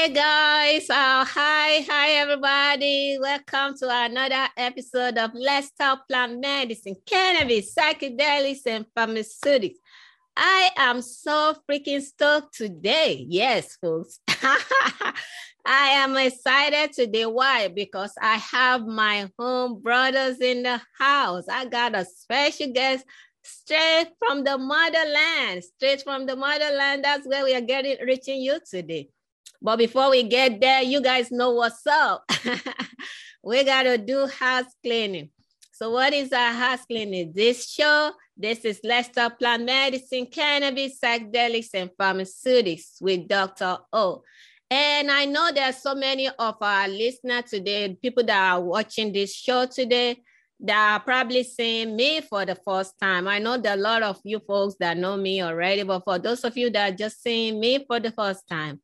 Hey guys, uh, hi, hi everybody. Welcome to another episode of Let's Talk Plant Medicine, Cannabis, Psychedelics, and Pharmaceutics. I am so freaking stoked today. Yes, folks. I am excited today. Why? Because I have my home brothers in the house. I got a special guest straight from the motherland, straight from the motherland. That's where we are getting reaching you today. But before we get there, you guys know what's up. we got to do house cleaning. So, what is our house cleaning? This show, this is Let's Talk Plant Medicine, Cannabis, Psychedelics, and Pharmaceutics with Dr. O. And I know there are so many of our listeners today, people that are watching this show today, that are probably seeing me for the first time. I know there are a lot of you folks that know me already, but for those of you that are just seeing me for the first time,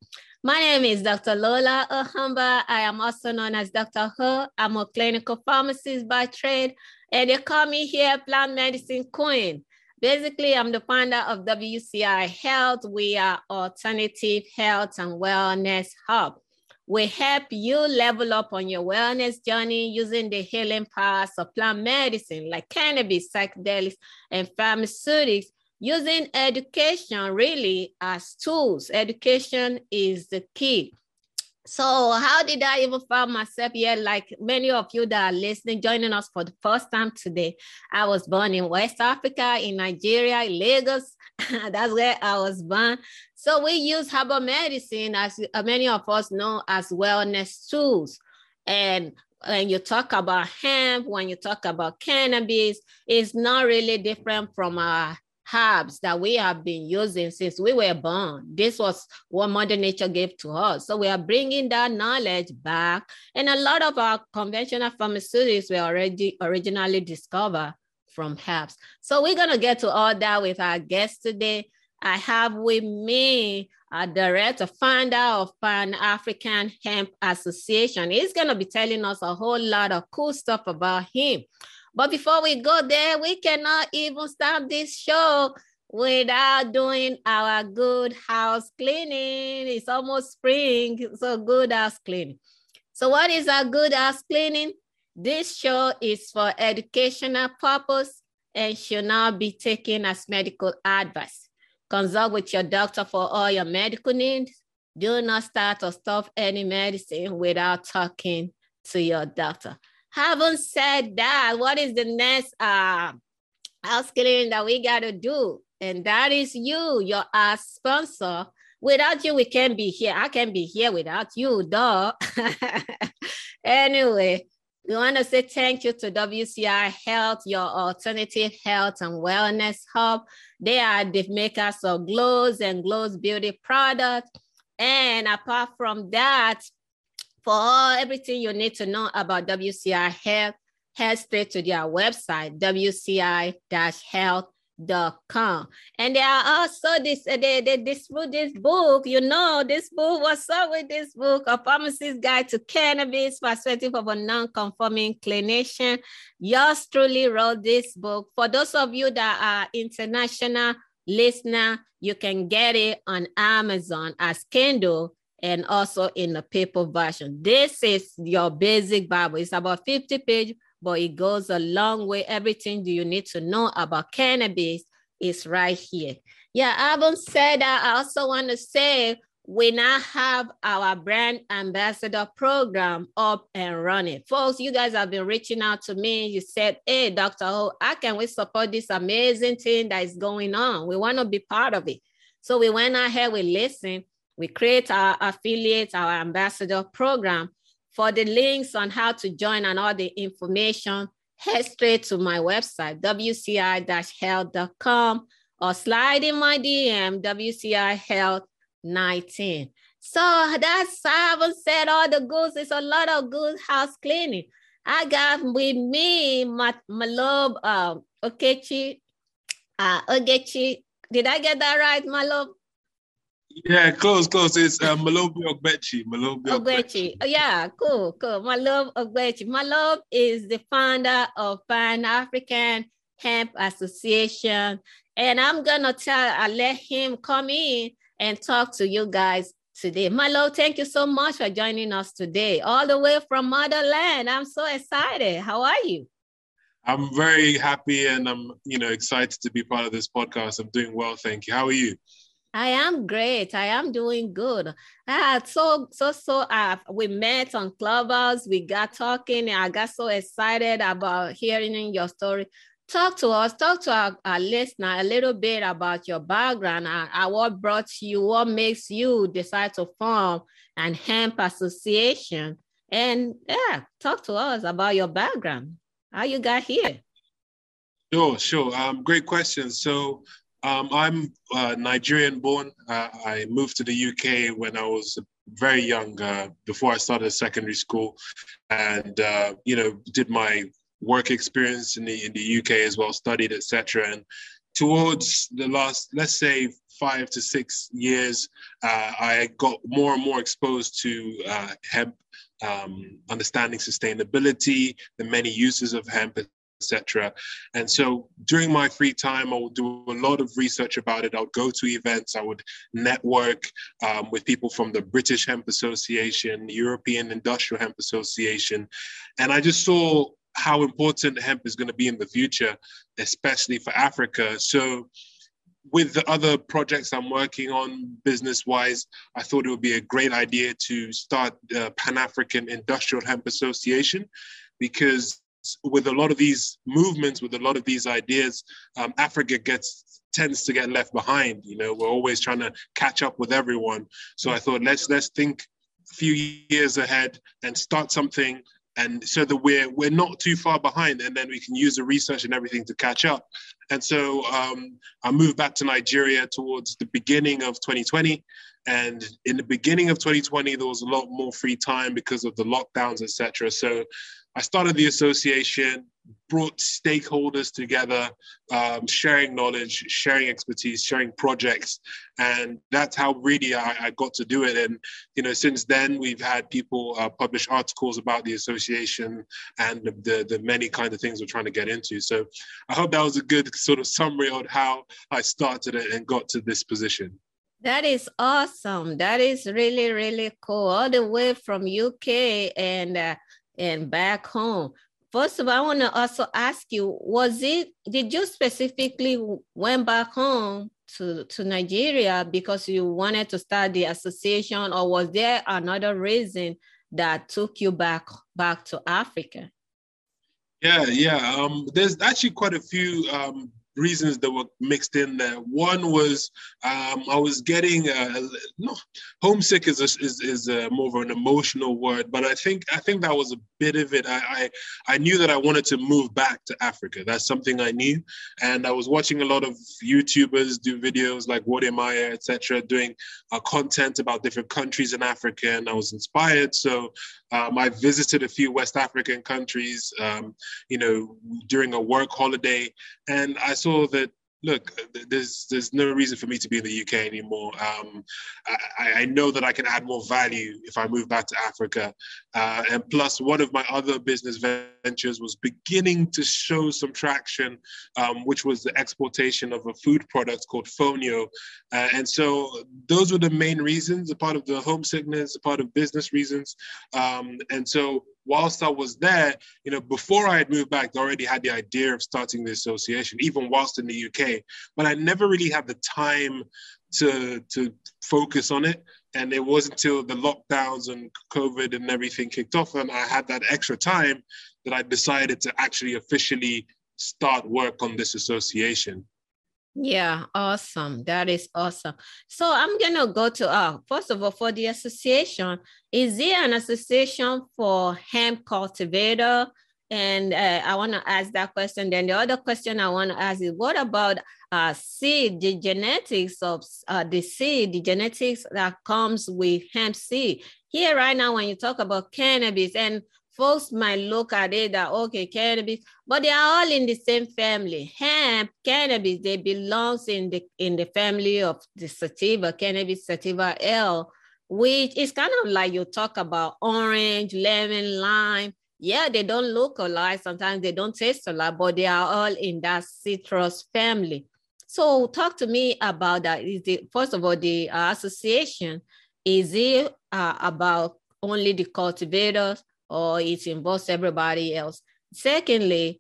my name is Dr. Lola Ohamba. I am also known as Dr. O. I'm a clinical pharmacist by trade, and they call me here plant medicine queen. Basically, I'm the founder of WCI Health. We are alternative health and wellness hub. We help you level up on your wellness journey using the healing powers of plant medicine like cannabis, psychedelics, and pharmaceutics using education really as tools. Education is the key. So how did I even find myself here? Like many of you that are listening, joining us for the first time today. I was born in West Africa, in Nigeria, in Lagos. That's where I was born. So we use herbal medicine, as uh, many of us know, as wellness tools. And when you talk about hemp, when you talk about cannabis, it's not really different from our herbs that we have been using since we were born. This was what Mother Nature gave to us. So we are bringing that knowledge back. And a lot of our conventional pharmaceuticals were already originally discovered from herbs. So we're going to get to all that with our guest today. I have with me a director, founder of Pan African Hemp Association. He's going to be telling us a whole lot of cool stuff about him. But before we go there, we cannot even start this show without doing our good house cleaning. It's almost spring, so good house cleaning. So what is our good house cleaning? This show is for educational purpose and should not be taken as medical advice. Consult with your doctor for all your medical needs. Do not start or stop any medicine without talking to your doctor. Having said that, what is the next uh, house that we got to do? And that is you, your uh, sponsor. Without you, we can't be here. I can't be here without you, duh. anyway, we want to say thank you to WCI Health, your alternative health and wellness hub. They are the makers of glows and glows beauty products. And apart from that, for everything you need to know about WCI Health, head straight to their website, wci-health.com. And they are also this, uh, they, they distribute this book. You know, this book, what's up with this book? A pharmacist guide to cannabis, perspective of a non-conforming clinician. Yours truly wrote this book. For those of you that are international listener, you can get it on Amazon as Kindle and also in the paper version. This is your basic Bible. It's about 50 pages, but it goes a long way. Everything you need to know about cannabis is right here. Yeah, I haven't said that. I also want to say we now have our brand ambassador program up and running. Folks, you guys have been reaching out to me. You said, hey, Dr. O, how can we support this amazing thing that is going on? We want to be part of it. So we went ahead, we listened, we create our affiliate, our ambassador program. For the links on how to join and all the information, head straight to my website, wci-health.com or slide in my DM, WCI Health 19. So that's, I haven't said all the goods. It's a lot of good house cleaning. I got with me my, my love, uh, Okechi, uh, Ogechi. Did I get that right, my love? Yeah, close, close. It's uh, Malobi Ogbechie. Malobi Ogbechie. Oh, yeah, cool, cool. Malobi Ogbechie. My love is the founder of Pan African Hemp Association. And I'm gonna tell I let him come in and talk to you guys today. Malo, thank you so much for joining us today, all the way from motherland. I'm so excited. How are you? I'm very happy and I'm, you know, excited to be part of this podcast. I'm doing well, thank you. How are you? I am great. I am doing good. Ah, so so so. Uh, we met on Clubhouse. We got talking. I got so excited about hearing your story. Talk to us. Talk to our, our listener a little bit about your background. and, uh, what brought you? What makes you decide to form an hemp association? And yeah, talk to us about your background. How you got here? Sure, sure. Um, great question. So um, I'm uh, Nigerian born. Uh, I moved to the UK when I was very young, uh, before I started secondary school, and uh, you know did my work experience in the in the UK as well, studied etc. And towards the last, let's say, five to six years, uh, I got more and more exposed to uh, hemp, um, understanding sustainability, the many uses of hemp, etc. And so during my free time, I would do a lot of research about it. I would go to events, I would network um, with people from the British Hemp Association, European Industrial Hemp Association, and I just saw how important hemp is going to be in the future, especially for Africa. So with the other projects I'm working on business wise, I thought it would be a great idea to start the Pan African Industrial Hemp Association because with a lot of these movements, with a lot of these ideas, um, Africa gets tends to get left behind. You know, we're always trying to catch up with everyone. So I thought let's let's think a few years ahead and start something and so that we're we're not too far behind and then we can use the research and everything to catch up. And so um, i moved back to nigeria towards the beginning of 2020 and in the beginning of 2020 there was a lot more free time because of the lockdowns etc so I started the association, brought stakeholders together, um, sharing knowledge, sharing expertise, sharing projects, and that's how really I, I, got to do it. And you know, since then we've had people uh, publish articles about the association and the, the, many kind of things we're trying to get into. So I hope that was a good sort of summary on how I started it and got to this position. That is awesome. That is really, really cool. All the way from UK and uh, and back home. First of all, I want to also ask you, was it, did you specifically went back home to, to Nigeria because you wanted to start the association or was there another reason that took you back, back to Africa? Yeah, yeah. Um, there's actually quite a few um, reasons that were mixed in there. One was um, I was getting uh, no homesick is a, is is a more of an emotional word, but I think I think that was a bit of it. I, I, I knew that I wanted to move back to Africa. That's something I knew, and I was watching a lot of YouTubers do videos like Wode Maya, etc., doing uh, content about different countries in Africa, and I was inspired. So um, I visited a few West African countries, um, you know, during a work holiday, and I saw that look, there's there's no reason for me to be in the UK anymore. Um, I, I, know that I can add more value if I move back to Africa. Uh, and plus, one of my other business ventures was beginning to show some traction, um, which was the exportation of a food product called Fonio. Uh, and so those were the main reasons, a part of the homesickness, a part of business reasons. Um, and so whilst I was there, you know, before I had moved back, I already had the idea of starting the association, even whilst in the UK. But I never really had the time to to focus on it. And it wasn't until the lockdowns and COVID and everything kicked off, and I had that extra time that I decided to actually officially start work on this association. Yeah, awesome. That is awesome. So I'm gonna go to uh first of all for the association. Is there an association for hemp cultivator? And uh, I want to ask that question. Then the other question I want to ask is, what about uh, seed, the genetics of uh, the seed, the genetics that comes with hemp seed? Here right now, when you talk about cannabis, and folks might look at it that okay cannabis but they are all in the same family. Hemp cannabis they belongs in the in the family of the sativa cannabis sativa l which is kind of like you talk about orange lemon lime. Yeah they don't look alike. Sometimes they don't taste alike but they are all in that citrus family. So talk to me about that. Is the first of all the uh, association Is it uh, about only the cultivators or it involves everybody else? Secondly,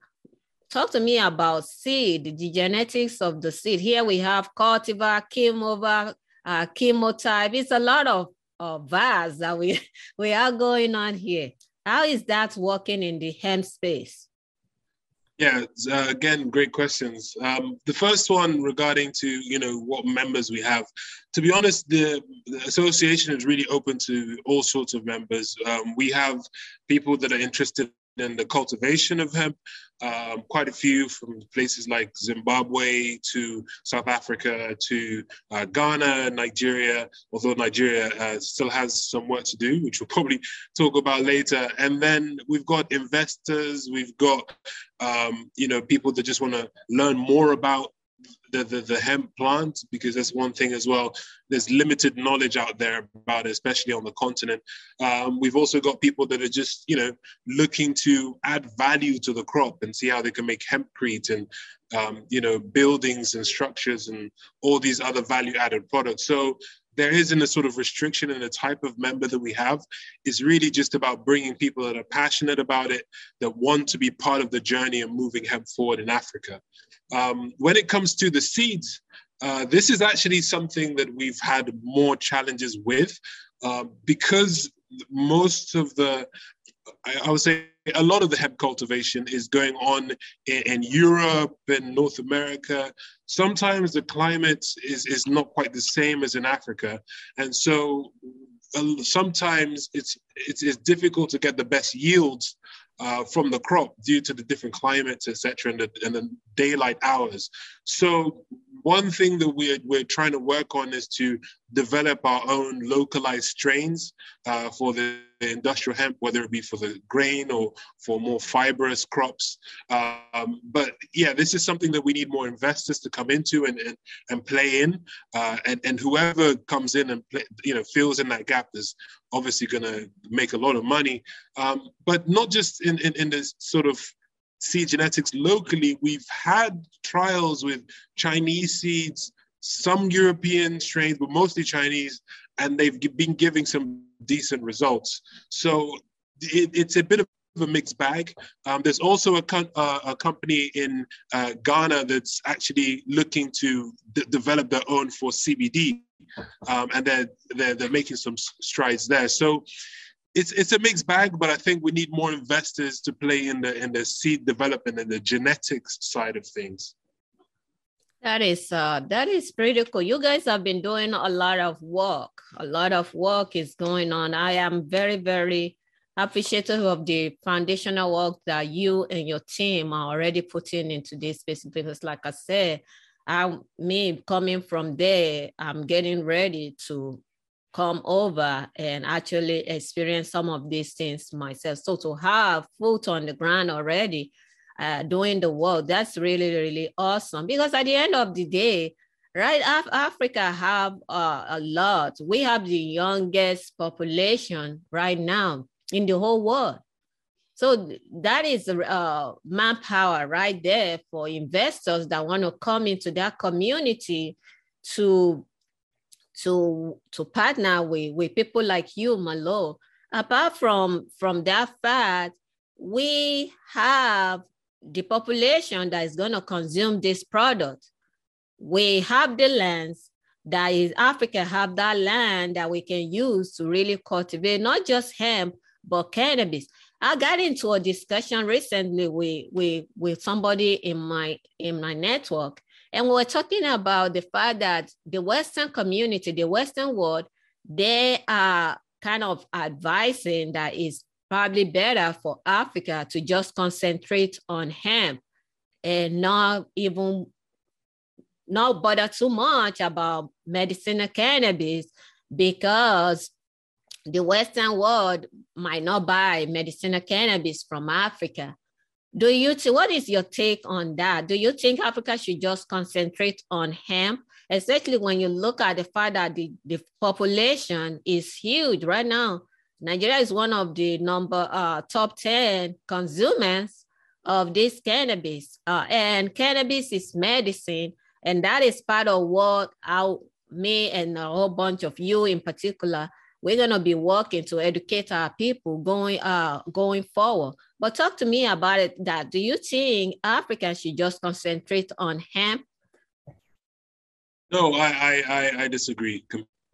talk to me about seed, the genetics of the seed. Here we have cultivar, chemovar, uh, chemotype. It's a lot of, of vars that we, we are going on here. How is that working in the hemp space? Yeah, uh, again, great questions. Um, the first one regarding to you know what members we have. To be honest, the, the association is really open to all sorts of members. Um, we have people that are interested in the cultivation of hemp. Um, quite a few from places like Zimbabwe to South Africa to uh, Ghana, Nigeria, although Nigeria uh, still has some work to do, which we'll probably talk about later. And then we've got investors, we've got um, you know people that just want to learn more about the, the, the hemp plant because that's one thing as well. There's limited knowledge out there about it, especially on the continent. Um, we've also got people that are just, you know, looking to add value to the crop and see how they can make hempcrete and, um, you know, buildings and structures and all these other value added products. So there isn't a sort of restriction in the type of member that we have. It's really just about bringing people that are passionate about it, that want to be part of the journey of moving hemp forward in Africa. Um, when it comes to the seeds, uh, this is actually something that we've had more challenges with uh, because most of the, I, I, would say, a lot of the hemp cultivation is going on in, in, Europe and North America. Sometimes the climate is, is not quite the same as in Africa. And so uh, sometimes it's, it's, it's difficult to get the best yields uh, from the crop due to the different climates, etc., and the, and the daylight hours. So one thing that we're, we're trying to work on is to develop our own localized strains uh, for the industrial hemp, whether it be for the grain or for more fibrous crops. Um, but yeah, this is something that we need more investors to come into and, and, and play in. Uh, and, and whoever comes in and play, you know fills in that gap is obviously going to make a lot of money. Um, but not just in, in, in this sort of seed genetics locally, we've had trials with Chinese seeds, some European strains, but mostly Chinese, and they've been giving some decent results. So it, it's a bit of a mixed bag. Um, there's also a, uh, a company in uh, Ghana that's actually looking to develop their own for CBD, um, and they're, they're, they're making some strides there. So it's it's a mixed bag, but I think we need more investors to play in the in the seed development and the genetics side of things. That is uh, that is pretty cool. You guys have been doing a lot of work. A lot of work is going on. I am very very appreciative of the foundational work that you and your team are already putting into this space because, like I said, I me coming from there, I'm getting ready to come over and actually experience some of these things myself. So to have foot on the ground already, uh, doing the work, that's really, really awesome. Because at the end of the day, right, Af- Africa have uh, a lot. We have the youngest population right now in the whole world. So that is uh, manpower right there for investors that want to come into that community to to to partner with, with people like you, Malo. Apart from from that fact, we have the population that is going to consume this product. We have the lands that is Africa have that land that we can use to really cultivate not just hemp but cannabis. I got into a discussion recently with, with, with somebody in my in my network, and we were talking about the fact that the Western community, the Western world, they are kind of advising that it's probably better for Africa to just concentrate on hemp and not even not bother too much about medicinal cannabis because the Western world might not buy medicinal cannabis from Africa. Do you what is your take on that? Do you think Africa should just concentrate on hemp, especially when you look at the fact that the, the population is huge right now? Nigeria is one of the number uh, top 10 consumers of this cannabis. Uh, and cannabis is medicine. And that is part of what our, me and a whole bunch of you in particular, we're gonna be working to educate our people going uh going forward. But talk to me about it. That do you think Africa should just concentrate on hemp? No, I I I disagree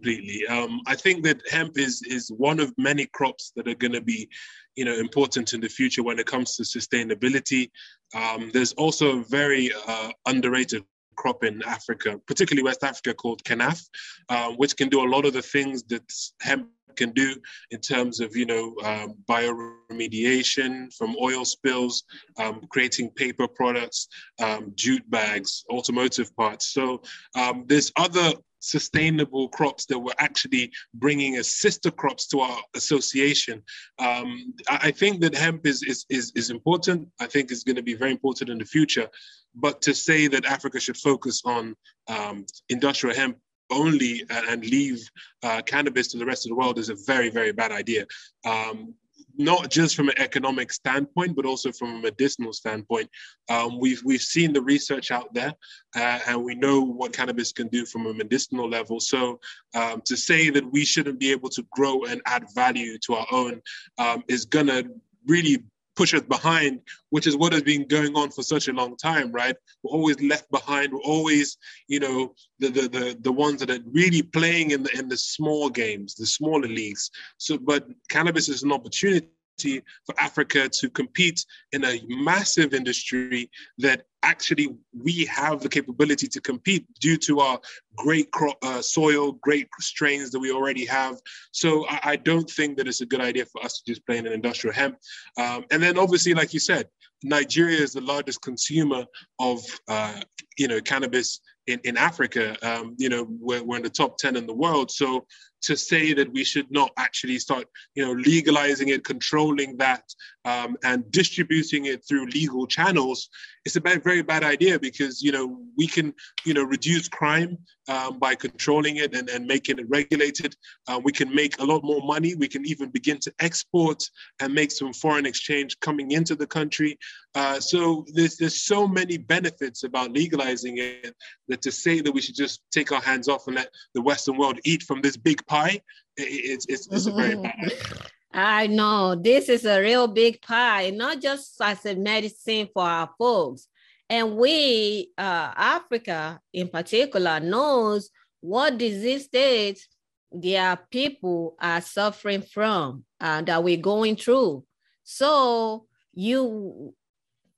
completely. Um, I think that hemp is is one of many crops that are going to be, you know, important in the future when it comes to sustainability. Um, there's also a very uh, underrated crop in Africa, particularly West Africa, called kenaf, um, which can do a lot of the things that hemp can do in terms of you know um, bioremediation from oil spills, um, creating paper products, um, jute bags, automotive parts. So um, there's other sustainable crops that we're actually bringing as sister crops to our association. Um, I think that hemp is, is, is, is important. I think it's going to be very important in the future. But to say that Africa should focus on um, industrial hemp only and leave uh, cannabis to the rest of the world is a very, very bad idea. Um, not just from an economic standpoint, but also from a medicinal standpoint. Um, we've we've seen the research out there, uh, and we know what cannabis can do from a medicinal level. So um, to say that we shouldn't be able to grow and add value to our own um, is gonna really push us behind, which is what has been going on for such a long time, right? We're always left behind. We're always, you know, the the the, the ones that are really playing in the in the small games, the smaller leagues. So, but cannabis is an opportunity for Africa to compete in a massive industry that actually we have the capability to compete due to our great cro- uh, soil, great strains that we already have. So I, I, don't think that it's a good idea for us to just play in an industrial hemp. Um, and then obviously, like you said, Nigeria is the largest consumer of uh, you know cannabis in, in Africa. Um, you know we're, we're in the top 10 in the world. So to say that we should not actually start, you know, legalizing it, controlling that, um, and distributing it through legal channels, it's a very bad idea because you know we can, you know, reduce crime um, by controlling it and, and making it regulated. Uh, we can make a lot more money. We can even begin to export and make some foreign exchange coming into the country. Uh, so there's there's so many benefits about legalizing it that to say that we should just take our hands off and let the Western world eat from this big pie, it's, it's, it's a very bad. I know this is a real big pie, not just as a medicine for our folks. And we, uh, Africa in particular, knows what disease states their people are suffering from uh, that we're going through. So you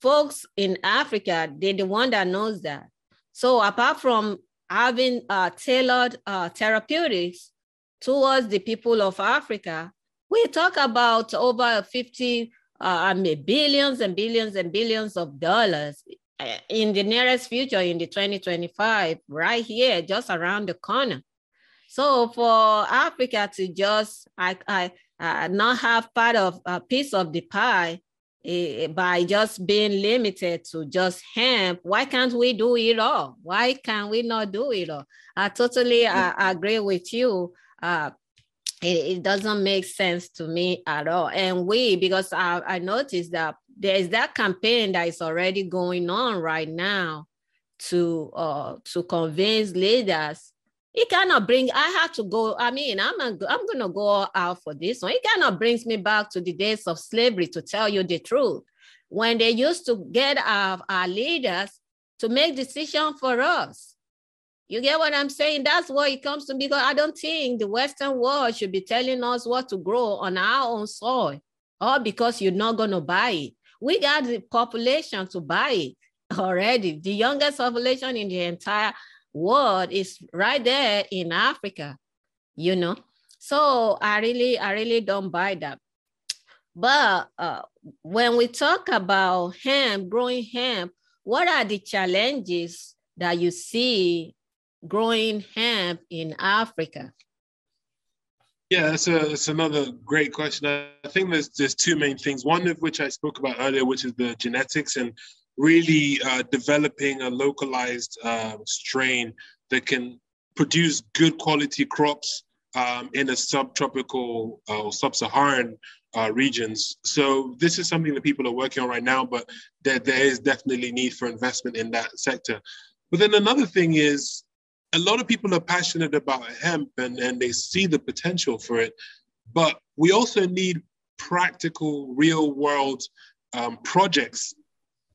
folks in Africa, they're the one that knows that. So apart from having uh, tailored uh, therapeutics towards the people of Africa, we talk about over 50 uh, I mean, billions and billions and billions of dollars uh, in the nearest future, in the 2025, right here, just around the corner. So for Africa to just I, I, uh, not have part of a piece of the pie uh, by just being limited to just hemp, why can't we do it all? Why can we not do it all? I totally uh, agree with you. Uh, it, it, doesn't make sense to me at all. And we, because I, I noticed that there's that campaign that is already going on right now to uh, to convince leaders. It cannot bring. I have to go. I mean, I'm a, I'm gonna go out for this one. It cannot brings me back to the days of slavery. To tell you the truth, when they used to get our, our leaders to make decisions for us you get what I'm saying? That's what it comes to me because I don't think the Western world should be telling us what to grow on our own soil, or because you're not going to buy it. We got the population to buy it already. The youngest population in the entire world is right there in Africa, you know. So I really, I really don't buy that. But uh, when we talk about hemp, growing hemp, what are the challenges that you see growing hemp in Africa? Yeah, that's, a, that's another great question. I think there's there's two main things. One of which I spoke about earlier, which is the genetics and really uh, developing a localized uh, strain that can produce good quality crops um, in a subtropical uh, or sub-Saharan uh, regions. So this is something that people are working on right now, but there, there is definitely need for investment in that sector. But then another thing is a lot of people are passionate about hemp and, and they see the potential for it, but we also need practical, real world um, projects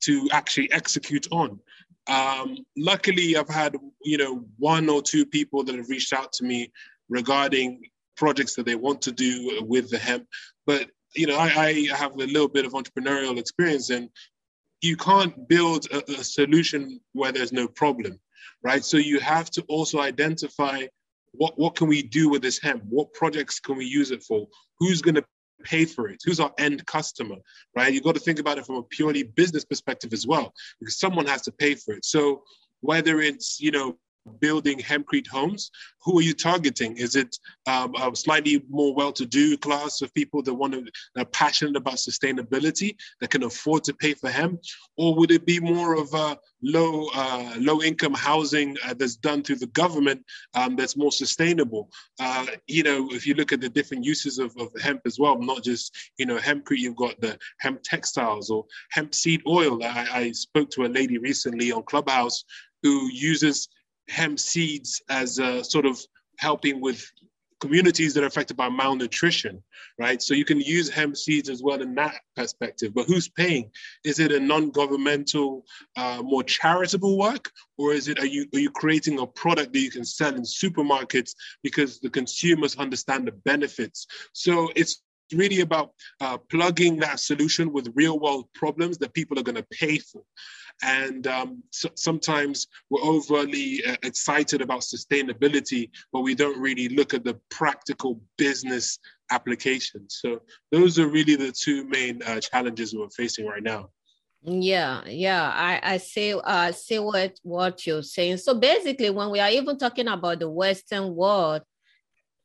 to actually execute on. Um, luckily, I've had you know one or two people that have reached out to me regarding projects that they want to do with the hemp. But you know, I, I have a little bit of entrepreneurial experience, and you can't build a, a solution where there's no problem, right? So you have to also identify what what can we do with this hemp? What projects can we use it for? Who's going to pay for it? Who's our end customer, right? You've got to think about it from a purely business perspective as well, because someone has to pay for it. So whether it's, you know, building hempcrete homes, who are you targeting? Is it um, a slightly more well-to-do class of people that want to are passionate about sustainability that can afford to pay for hemp, or would it be more of a low uh, low-income housing uh, that's done through the government um, that's more sustainable? Uh, you know, if you look at the different uses of, of hemp as well, not just you know hempcrete, you've got the hemp textiles or hemp seed oil. I, I spoke to a lady recently on Clubhouse who uses hemp seeds as a sort of helping with communities that are affected by malnutrition, right? So you can use hemp seeds as well in that perspective. But who's paying? Is it a non-governmental, uh, more charitable work, or is it are you are you creating a product that you can sell in supermarkets because the consumers understand the benefits? So it's really about uh, plugging that solution with real world problems that people are going to pay for. And um, so sometimes we're overly uh, excited about sustainability, but we don't really look at the practical business applications. So those are really the two main uh, challenges we're facing right now. Yeah, yeah, I I see uh see what what you're saying. So basically, when we are even talking about the Western world,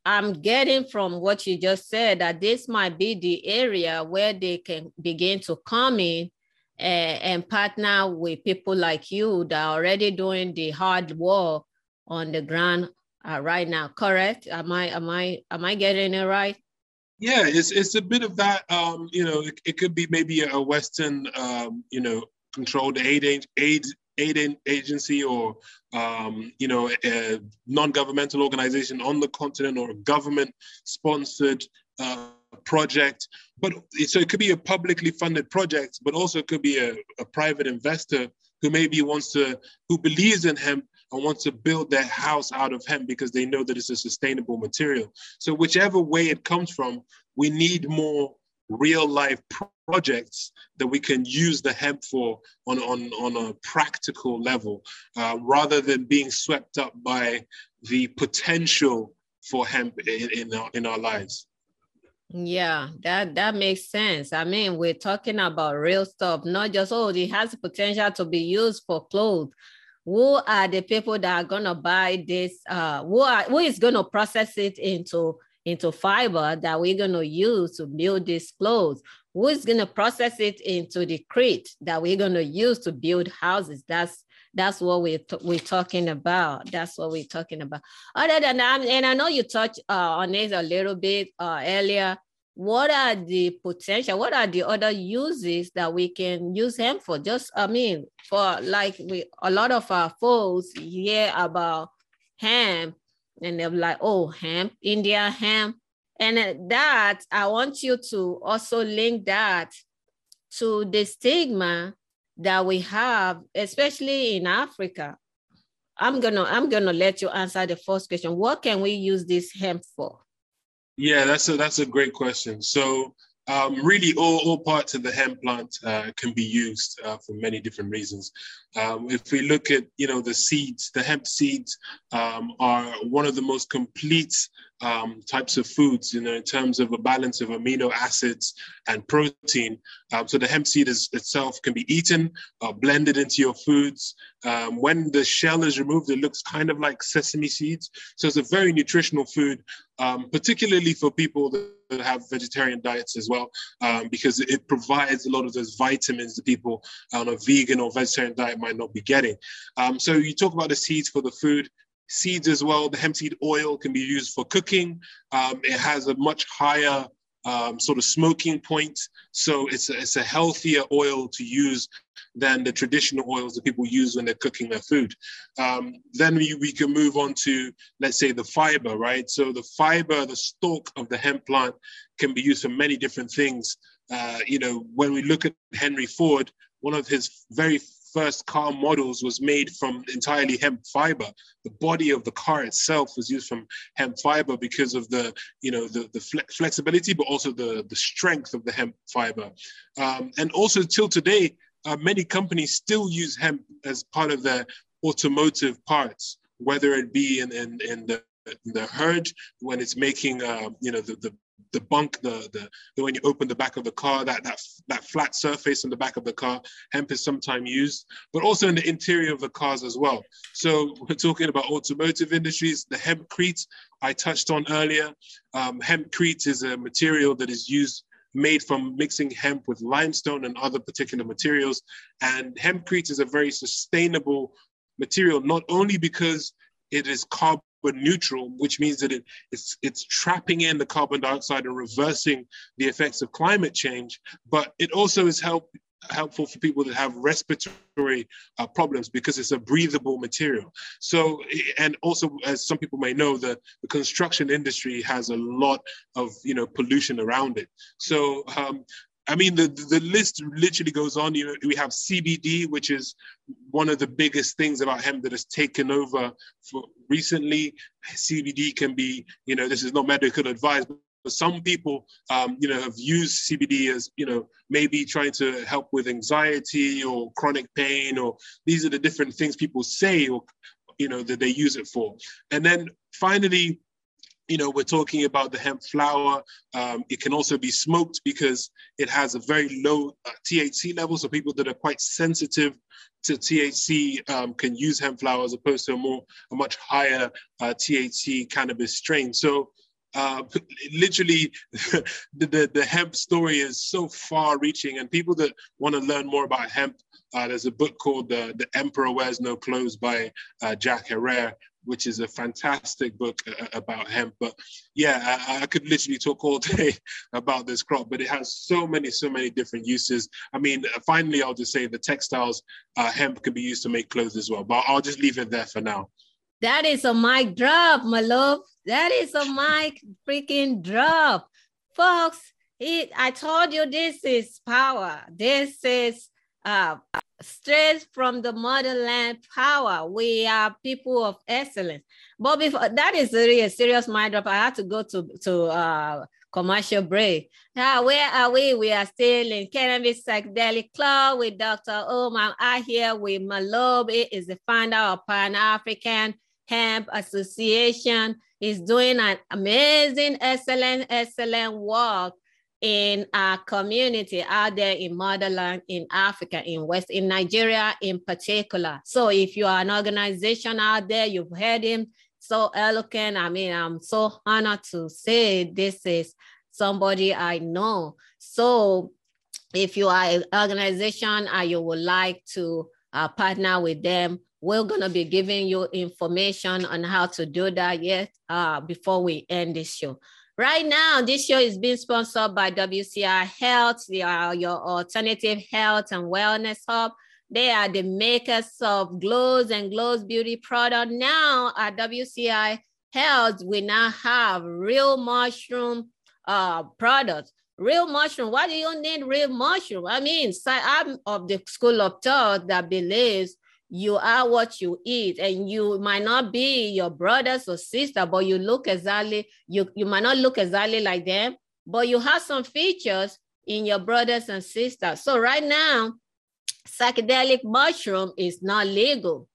I'm getting from what you just said that this might be the area where they can begin to come in and, partner with people like you that are already doing the hard work on the ground uh, right now. Correct? Am I am I am I getting it right? Yeah, it's it's a bit of that. Um, you know, it, it could be maybe a Western, um, you know, controlled aid aid aid agency or um, you know a non-governmental organization on the continent or a government sponsored uh, project. But so it could be a publicly funded project, but also it could be a, a private investor who maybe wants to, who believes in hemp and wants to build their house out of hemp because they know that it's a sustainable material. So whichever way it comes from, we need more real life projects that we can use the hemp for on, on, on a practical level uh, rather than being swept up by the potential for hemp in, in, our, in our lives. Yeah, that that makes sense. I mean, we're talking about real stuff, not just oh, it has potential to be used for clothes. Who are the people that are gonna buy this? Uh, who are who is gonna process it into into fiber that we're gonna use to build these clothes? Who is gonna process it into the crate that we're gonna use to build houses? That's that's what we're, t- we're talking about. That's what we're talking about. Other than that, and I know you touched uh, on it a little bit uh, earlier. What are the potential? What are the other uses that we can use hemp for? Just, I mean, for like we, a lot of our folks hear about hemp and they're like, oh, hemp, India hemp. And that, I want you to also link that to the stigma that we have, especially in Africa. I'm gonna I'm gonna let you answer the first question. What can we use this hemp for? Yeah, that's a that's a great question. So um, really, all, all parts of the hemp plant uh, can be used uh, for many different reasons. Um, if we look at, you know, the seeds, the hemp seeds um, are one of the most complete um, types of foods, you know, in terms of a balance of amino acids and protein. Um, so the hemp seed is, itself can be eaten, uh, blended into your foods. Um, when the shell is removed, it looks kind of like sesame seeds. So it's a very nutritional food, um, particularly for people that have vegetarian diets as well, um, because it provides a lot of those vitamins that people on a vegan or vegetarian diet might not be getting. Um, so you talk about the seeds for the food seeds as well. The hemp seed oil can be used for cooking. Um, it has a much higher um, sort of smoking point. So it's a, it's a healthier oil to use than the traditional oils that people use when they're cooking their food. Um, then we, we can move on to, let's say, the fiber, right? So the fiber, the stalk of the hemp plant can be used for many different things. Uh, you know, when we look at Henry Ford, one of his very first car models was made from entirely hemp fiber. The body of the car itself was used from hemp fiber because of the, you know, the, the flexibility, but also the, the strength of the hemp fiber. Um, and also till today, uh, many companies still use hemp as part of their automotive parts, whether it be in, in, in the the hood when it's making uh, you know the, the the bunk, the, the, the when you open the back of the car, that that that flat surface in the back of the car, hemp is sometimes used, but also in the interior of the cars as well. So we're talking about automotive industries. The hempcrete I touched on earlier. Um, hempcrete is a material that is used made from mixing hemp with limestone and other particular materials. And hempcrete is a very sustainable material, not only because it is carbon neutral, which means that it, it's, it's trapping in the carbon dioxide and reversing the effects of climate change, but it also is help, helpful for people that have respiratory uh, problems because it's a breathable material. So, and also, as some people may know, the, the construction industry has a lot of you know pollution around it. So, um, I mean, the, the list literally goes on. You know, we have CBD, which is one of the biggest things about hemp that has taken over for recently. CBD can be, you know, this is not medical advice, but some people, um, you know, have used CBD as, you know, maybe trying to help with anxiety or chronic pain, or these are the different things people say or, you know, that they use it for. And then finally, you know, we're talking about the hemp flower. Um, it can also be smoked because it has a very low uh, THC level. So people that are quite sensitive to THC um, can use hemp flower as opposed to a more, a much higher uh, THC cannabis strain. So uh, literally the, the, the, hemp story is so far reaching and people that want to learn more about hemp, uh, there's a book called uh, The Emperor Wears No Clothes by uh, Jack Herer, which is a fantastic book uh, about hemp. But yeah, I, I, could literally talk all day about this crop, but it has so many, so many different uses. I mean, finally, I'll just say the textiles, uh, hemp can be used to make clothes as well, but I'll just leave it there for now. That is a mic drop, my love. That is a mic freaking drop. Folks, it, I told you this is power. This is uh, straight from the motherland power. We are people of excellence. But before that is really a serious mind drop. I had to go to to uh, commercial break. Now, where are we? We are still in Cannabis Psychedelic Club with Dr. Omar I here with Malob. Is the founder of Pan African Hemp Association. He's doing an amazing, excellent, excellent work in our community out there in motherland in Africa, in West, in Nigeria in particular. So if you are an organization out there, you've heard him so eloquent. I mean, I'm so honored to say this is somebody I know. So if you are an organization and you would like to uh, partner with them, we're gonna be giving you information on how to do that yet uh, before we end this show. Right now, this show is being sponsored by WCI Health. They are your alternative health and wellness hub. They are the makers of Glows and Glows beauty product. Now at WCI Health, we now have real mushroom uh, products. Real mushroom. Why do you need real mushroom? I mean, I'm of the school of thought that believes you are what you eat and you might not be your brothers or sister but you look exactly you you might not look exactly like them but you have some features in your brothers and sisters. So right now psychedelic mushroom is not legal.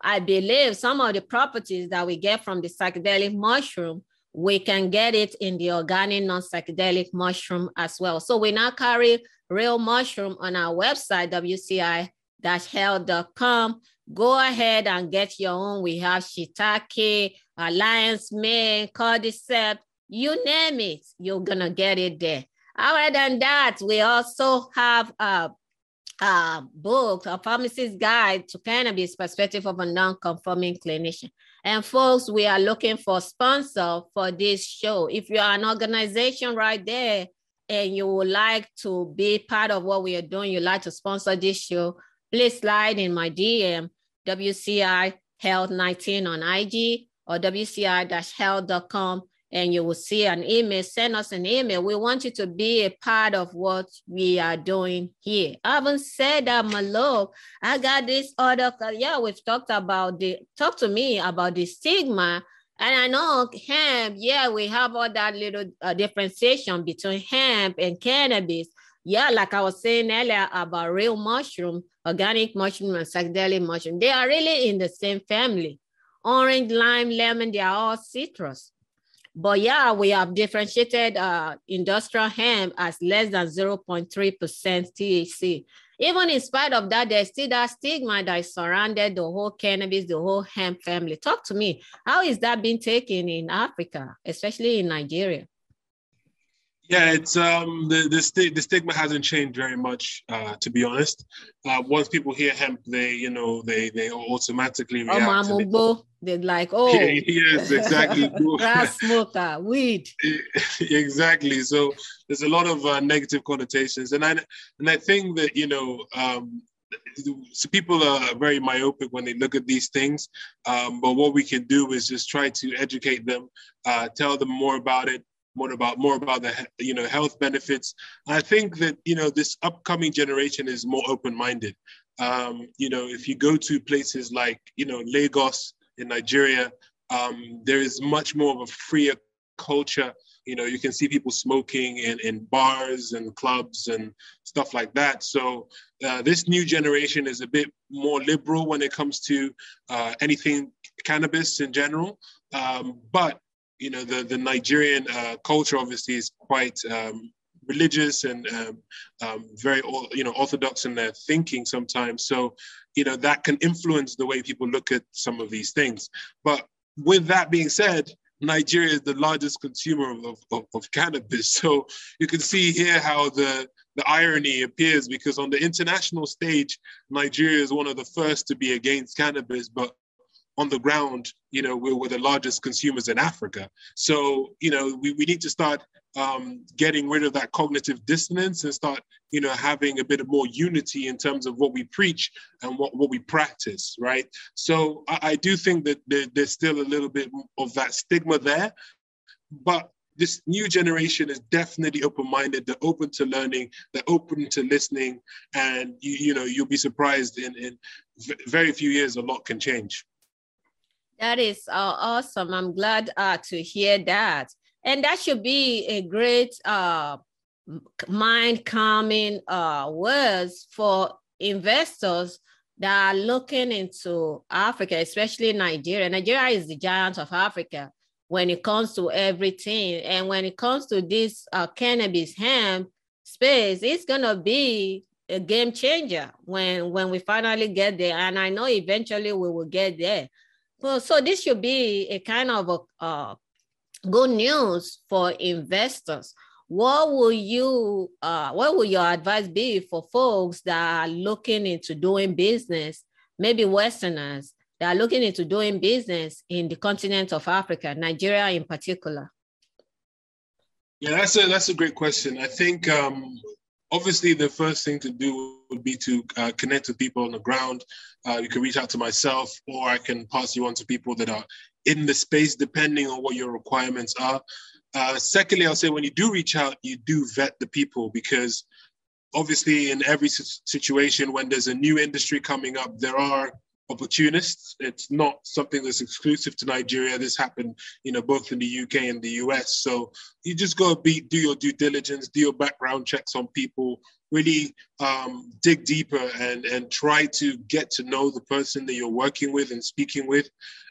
I believe some of the properties that we get from the psychedelic mushroom we can get it in the organic non-psychedelic mushroom as well. So we now carry real mushroom on our website wci health.com. Go ahead and get your own. We have shiitake, a lion's mane, cordyceps, you name it, you're gonna get it there. Other than that, we also have a, uh, book, A Pharmacist's Guide to Cannabis Perspective of a Non-Conforming Clinician. And folks, we are looking for sponsor for this show. If you are an organization right there and you would like to be part of what we are doing, you'd like to sponsor this show, please slide in my DM, WCI Health 19 on IG or WCI-health.com and you will see an email. Send us an email. We want you to be a part of what we are doing here. I haven't said that, my love. I got this other, yeah, we've talked about the, talk to me about the stigma. And I know hemp, yeah, we have all that little uh, differentiation between hemp and cannabis. Yeah, like I was saying earlier about real mushroom, organic mushroom, and psychedelic mushroom. They are really in the same family. Orange, lime, lemon, they are all citrus. But yeah, we have differentiated uh, industrial hemp as less than 0.3% THC. Even in spite of that, there's still that stigma that surrounded the whole cannabis, the whole hemp family. Talk to me. How is that being taken in Africa, especially in Nigeria? Yeah, it's um the the, st- the stigma hasn't changed very much, uh, to be honest. Uh, once people hear hemp, they you know they they automatically oh, react. Oh, They're like, oh, yes, exactly. Grass smoker, weed. exactly. So there's a lot of uh, negative connotations, and I and I think that you know um, so people are very myopic when they look at these things. Um, but what we can do is just try to educate them, uh, tell them more about it, more about more about the you know health benefits. I think that you know this upcoming generation is more open-minded. Um, you know, if you go to places like you know Lagos in Nigeria, um, there is much more of a freer culture. You know, you can see people smoking in, in bars and clubs and stuff like that. So uh, this new generation is a bit more liberal when it comes to uh, anything cannabis in general. Um, but you know, the, the Nigerian uh, culture obviously is quite um, religious and um, um, very, you know, orthodox in their thinking sometimes. So, you know, that can influence the way people look at some of these things. But with that being said, Nigeria is the largest consumer of, of, of, cannabis. So you can see here how the, the irony appears because on the international stage, Nigeria is one of the first to be against cannabis, but on the ground, you know, we're, we're, the largest consumers in Africa. So, you know, we, we need to start um, getting rid of that cognitive dissonance and start, you know, having a bit of more unity in terms of what we preach and what, what we practice, right? So I, I do think that there, there's still a little bit of that stigma there, but this new generation is definitely open-minded. They're open to learning. They're open to listening, and you, you know you'll be surprised in in very few years a lot can change. That is uh, awesome. I'm glad uh, to hear that. And that should be a great uh, mind calming uh, words for investors that are looking into Africa, especially Nigeria. Nigeria is the giant of Africa when it comes to everything. And when it comes to this uh, cannabis hemp space, it's going to be a game changer when, when we finally get there. And I know eventually we will get there. Well, so this should be a kind of a uh, good news for investors. What will you, uh, what will your advice be for folks that are looking into doing business, maybe Westerners that are looking into doing business in the continent of Africa, Nigeria in particular? Yeah, that's a that's a great question. I think um, obviously the first thing to do would be to uh, connect with people on the ground. Uh, you can reach out to myself, or I can pass you on to people that are in the space, depending on what your requirements are. Uh, secondly, I'll say when you do reach out, you do vet the people because obviously, in every situation, when there's a new industry coming up, there are opportunists. It's not something that's exclusive to Nigeria. This happened, you know, both in the UK and the US. So you just go be do your due diligence, do your background checks on people, really um, dig deeper and and try to get to know the person that you're working with and speaking with.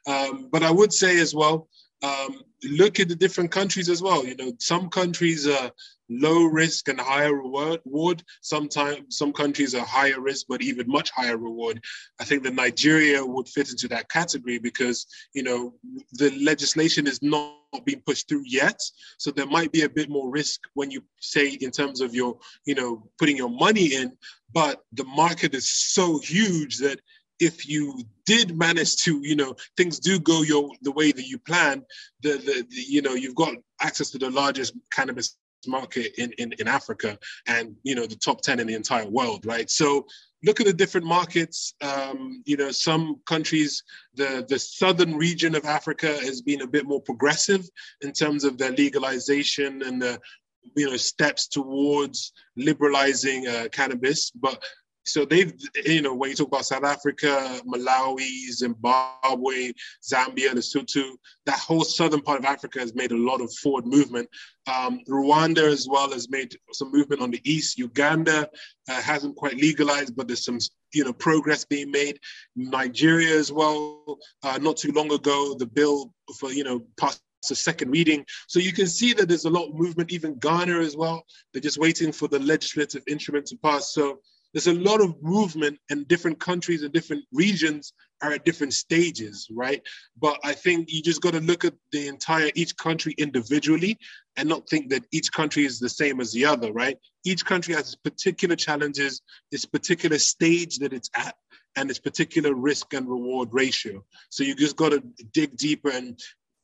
Um, but I would say as well, um, look at the different countries as well. You know, some countries are low risk and higher reward. Sometimes some countries are higher risk, but even much higher reward. I think that Nigeria would fit into that category because, you know, the legislation is not being pushed through yet. So there might be a bit more risk when you say in terms of your, you know, putting your money in, but the market is so huge that if you did manage to, you know, things do go your the way that you plan, the, the, the you know, you've got access to the largest cannabis market in, in, in Africa and, you know, the top 10 in the entire world, right? So look at the different markets. Um, you know, some countries, the, the southern region of Africa has been a bit more progressive in terms of their legalization and the, you know, steps towards liberalizing uh, cannabis. But so they've, you know, when you talk about South Africa, Malawi, Zimbabwe, Zambia, Lesotho, that whole southern part of Africa has made a lot of forward movement. Um, Rwanda as well has made some movement on the east. Uganda uh, hasn't quite legalized, but there's some, you know, progress being made. Nigeria as well. Uh, not too long ago, the bill for, you know, passed a second reading. So you can see that there's a lot of movement, even Ghana as well. They're just waiting for the legislative instrument to pass. So there's a lot of movement and different countries and different regions are at different stages, right? But I think you just got to look at the entire each country individually and not think that each country is the same as the other, right? Each country has its particular challenges, its particular stage that it's at, and its particular risk and reward ratio. So you just got to dig deeper and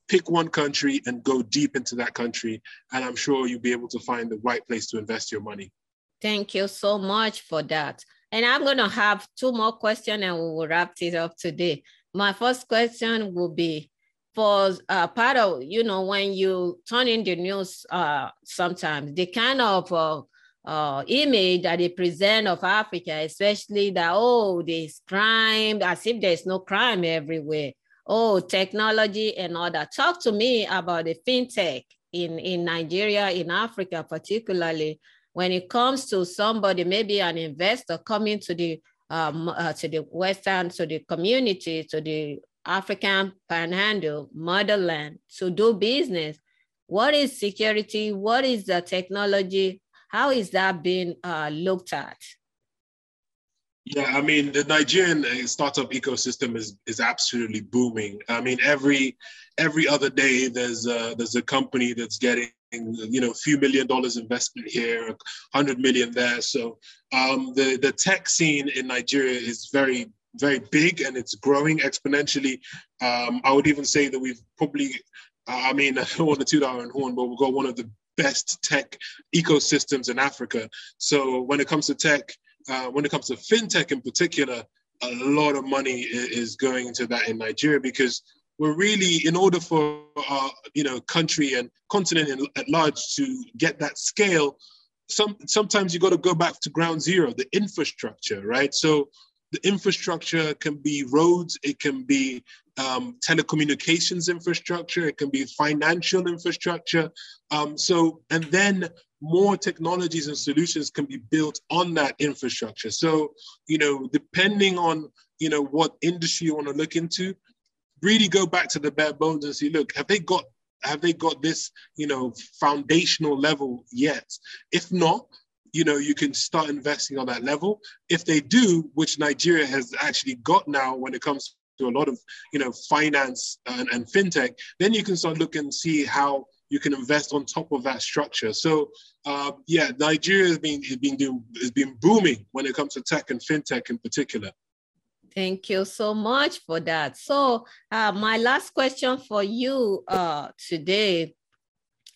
pick one country and go deep into that country. And I'm sure you'll be able to find the right place to invest your money. Thank you so much for that. And I'm going to have two more questions and we will wrap it up today. My first question will be for uh, part of, you know, when you turn in the news uh, sometimes, the kind of uh, uh, image that they present of Africa, especially that, oh, there's crime, as if there's no crime everywhere. Oh, technology and all that. Talk to me about the fintech in, in Nigeria, in Africa particularly, when it comes to somebody, maybe an investor coming to the um, uh, to the Western, to the community, to the African panhandle, motherland, to do business, what is security? What is the technology? How is that being uh, looked at? Yeah, I mean the Nigerian uh, startup ecosystem is is absolutely booming. I mean every every other day there's a, there's a company that's getting you know, a few million dollars investment here, hundred million there. So um, the the tech scene in Nigeria is very very big and it's growing exponentially. Um, I would even say that we've probably, I mean, I don't want to toot our own horn, but we've got one of the best tech ecosystems in Africa. So when it comes to tech, uh, when it comes to fintech in particular, a lot of money is going into that in Nigeria because we're really, in order for our, you know, country and continent at large to get that scale, some sometimes you got to go back to ground zero, the infrastructure, right? So the infrastructure can be roads, it can be um, telecommunications infrastructure, it can be financial infrastructure. Um, so, and then more technologies and solutions can be built on that infrastructure. So, you know, depending on, you know, what industry you want to look into, really go back to the bare bones and see, look, have they got have they got this, you know, foundational level yet? If not, you know, you can start investing on that level. If they do, which Nigeria has actually got now when it comes to a lot of, you know, finance and, and fintech, then you can start looking and see how you can invest on top of that structure. So uh, yeah, Nigeria has been has been doing has been booming when it comes to tech and fintech in particular. Thank you so much for that. So uh, my last question for you uh, today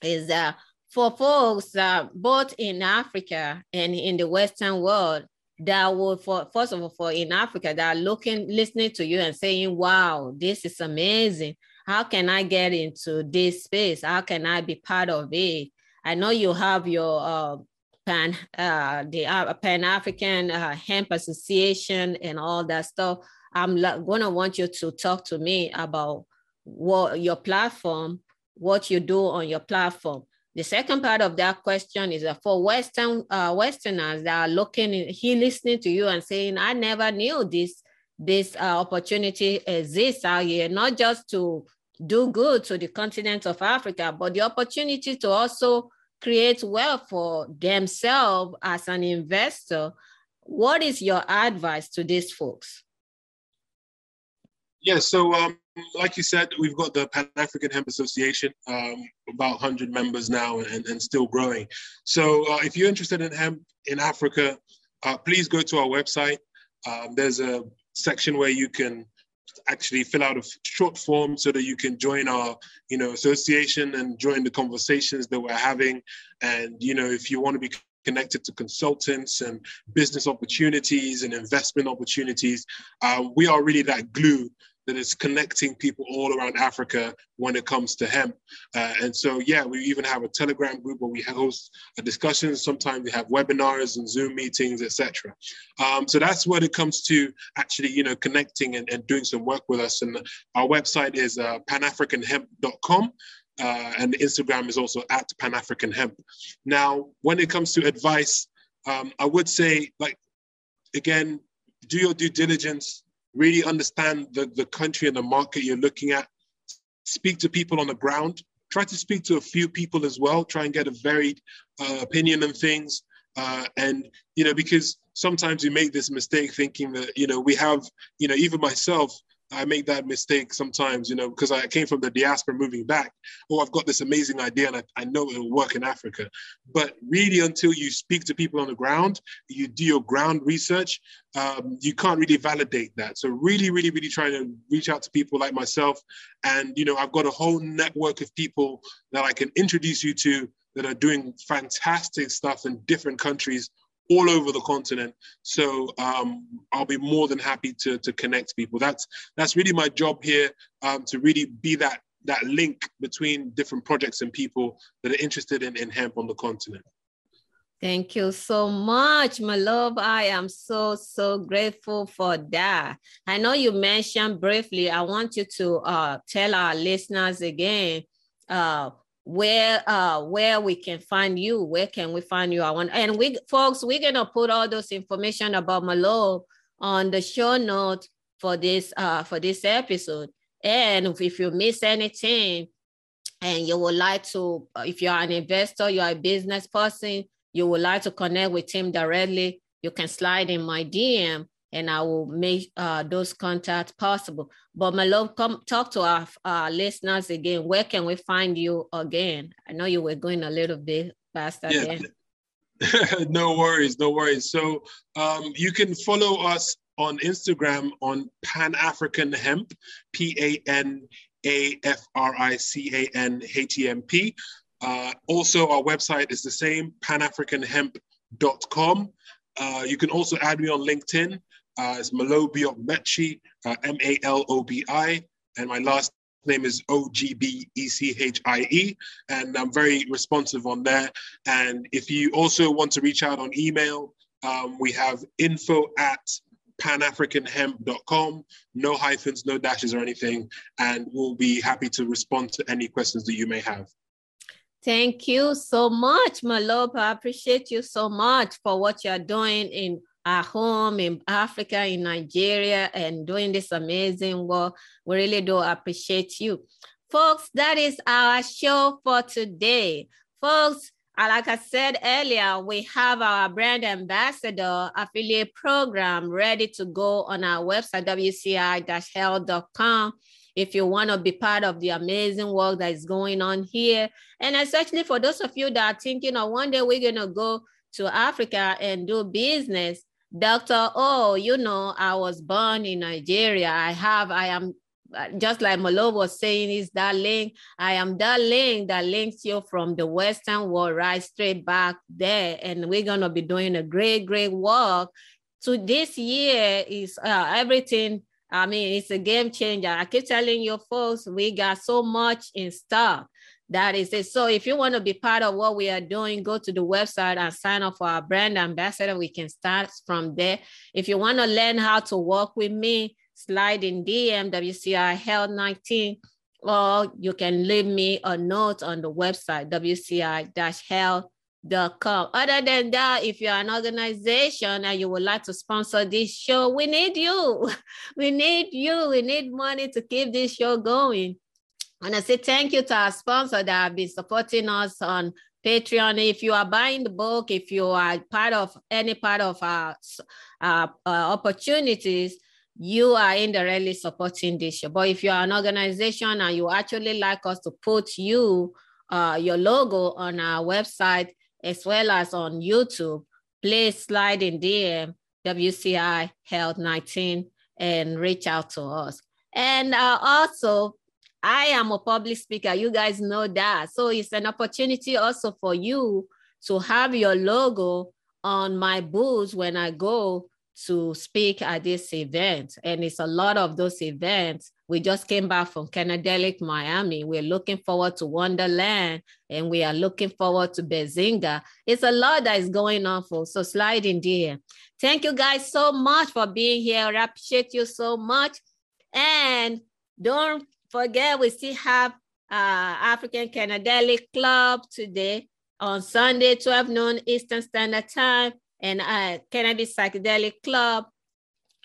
is uh, for folks uh, both in Africa and in the Western world that will, for first of all, for in Africa that are looking, listening to you and saying, "Wow, this is amazing! How can I get into this space? How can I be part of it?" I know you have your uh, pan uh, the uh, Pan African uh, Hemp Association and all that stuff. I'm gonna want you to talk to me about what your platform, what you do on your platform. The second part of that question is that for Western uh, Westerners that are looking, he listening to you and saying, "I never knew this this uh, opportunity exists out here, not just to do good to the continent of Africa, but the opportunity to also create wealth for themselves as an investor. What is your advice to these folks? Yeah, so um, like you said, we've got the Pan African Hemp Association, um, about 100 members now and, and still growing. So uh, if you're interested in hemp in Africa, uh, please go to our website. Um, there's a section where you can actually fill out a short form so that you can join our you know association and join the conversations that we're having. And you know if you want to be connected to consultants and business opportunities and investment opportunities uh, we are really that glue that is connecting people all around Africa when it comes to hemp. Uh, and so, yeah, we even have a Telegram group where we host discussions. Sometimes we have webinars and Zoom meetings, etc. Um, so that's when it comes to actually, you know, connecting and, and doing some work with us. And our website is uh, panafricanhemp.com. Uh, and Instagram is also at Pan African Hemp. Now, when it comes to advice, um, I would say, like, again, do your due diligence, really understand the, the country and the market you're looking at, speak to people on the ground, try to speak to a few people as well, try and get a varied uh, opinion on things. Uh, and, you know, because sometimes we make this mistake thinking that, you know, we have, you know, even myself, I make that mistake sometimes, you know, because I came from the diaspora moving back. Oh, I've got this amazing idea and I, I know it will work in Africa. But really, until you speak to people on the ground, you do your ground research, um, you can't really validate that. So really, really, really trying to reach out to people like myself. And, you know, I've got a whole network of people that I can introduce you to that are doing fantastic stuff in different countries all over the continent. So um, I'll be more than happy to, to connect people. That's that's really my job here um, to really be that that link between different projects and people that are interested in, in hemp on the continent. Thank you so much, my love. I am so, so grateful for that. I know you mentioned briefly, I want you to uh, tell our listeners again uh, where uh where we can find you where can we find you? I want and we folks we're gonna put all those information about malo on the show note for this uh for this episode. And if you miss anything and you would like to if you're an investor you're a business person you would like to connect with him directly you can slide in my dm and I will make uh, those contacts possible. But my love, come talk to our, our listeners again. Where can we find you again? I know you were going a little bit faster yeah. no worries, no worries. So um, you can follow us on Instagram on Pan African Hemp, P A N A F R I C A N H E M P. Uh, also, our website is the same, panafricanhemp.com. Uh, you can also add me on LinkedIn uh, it's Malobi Ogbechie, uh, M A L O B I, and my last name is O G B E C H I E, and I'm very responsive on there. And if you also want to reach out on email, um, we have info at panafricanhemp.com, no hyphens, no dashes or anything, and we'll be happy to respond to any questions that you may have. Thank you so much, Malobi. I appreciate you so much for what you're doing in at home in Africa, in Nigeria, and doing this amazing work. We really do appreciate you. Folks, that is our show for today. Folks, uh, like I said earlier, we have our brand ambassador affiliate program ready to go on our website, wci-health.com. If you want to be part of the amazing work that is going on here. And especially for those of you that are thinking, oh, one day we're going to go to Africa and do business, Doctor, oh, you know, I was born in Nigeria. I have, I am, just like Malo was saying, is that link. I am that link that links you from the Western world right straight back there. And we're going to be doing a great, great work. So this year is uh, everything. I mean, it's a game changer. I keep telling you folks, we got so much in stock. That is it. So if you want to be part of what we are doing, go to the website and sign up for our brand ambassador. We can start from there. If you want to learn how to work with me, slide in DM WCI Health 19, or you can leave me a note on the website WCI-health.com. Other than that, if you're an organization and you would like to sponsor this show, we need you. We need you. We need money to keep this show going And I say thank you to our sponsor that have been supporting us on Patreon. If you are buying the book, if you are part of any part of our, uh, opportunities, you are indirectly supporting this show. But if you are an organization and you actually like us to put you, uh, your logo on our website as well as on YouTube, please slide in DM WCI Health 19 and reach out to us. And uh, also, I am a public speaker. You guys know that. So it's an opportunity also for you to have your logo on my booth when I go to speak at this event. And it's a lot of those events. We just came back from Cannadelic, Miami. We're looking forward to Wonderland and we are looking forward to Benzinga. It's a lot that is going on, for So slide in. Thank you guys so much for being here. I appreciate you so much. And don't forget, we still have uh, African Cannadelic Club today on Sunday, 12 noon Eastern Standard Time, and uh, Cannabis Psychedelic Club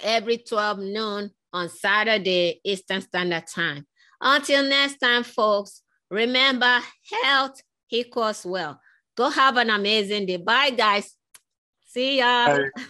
every 12 noon on Saturday Eastern Standard Time. Until next time, folks, remember health equals well. Go have an amazing day. Bye, guys. See ya. Bye.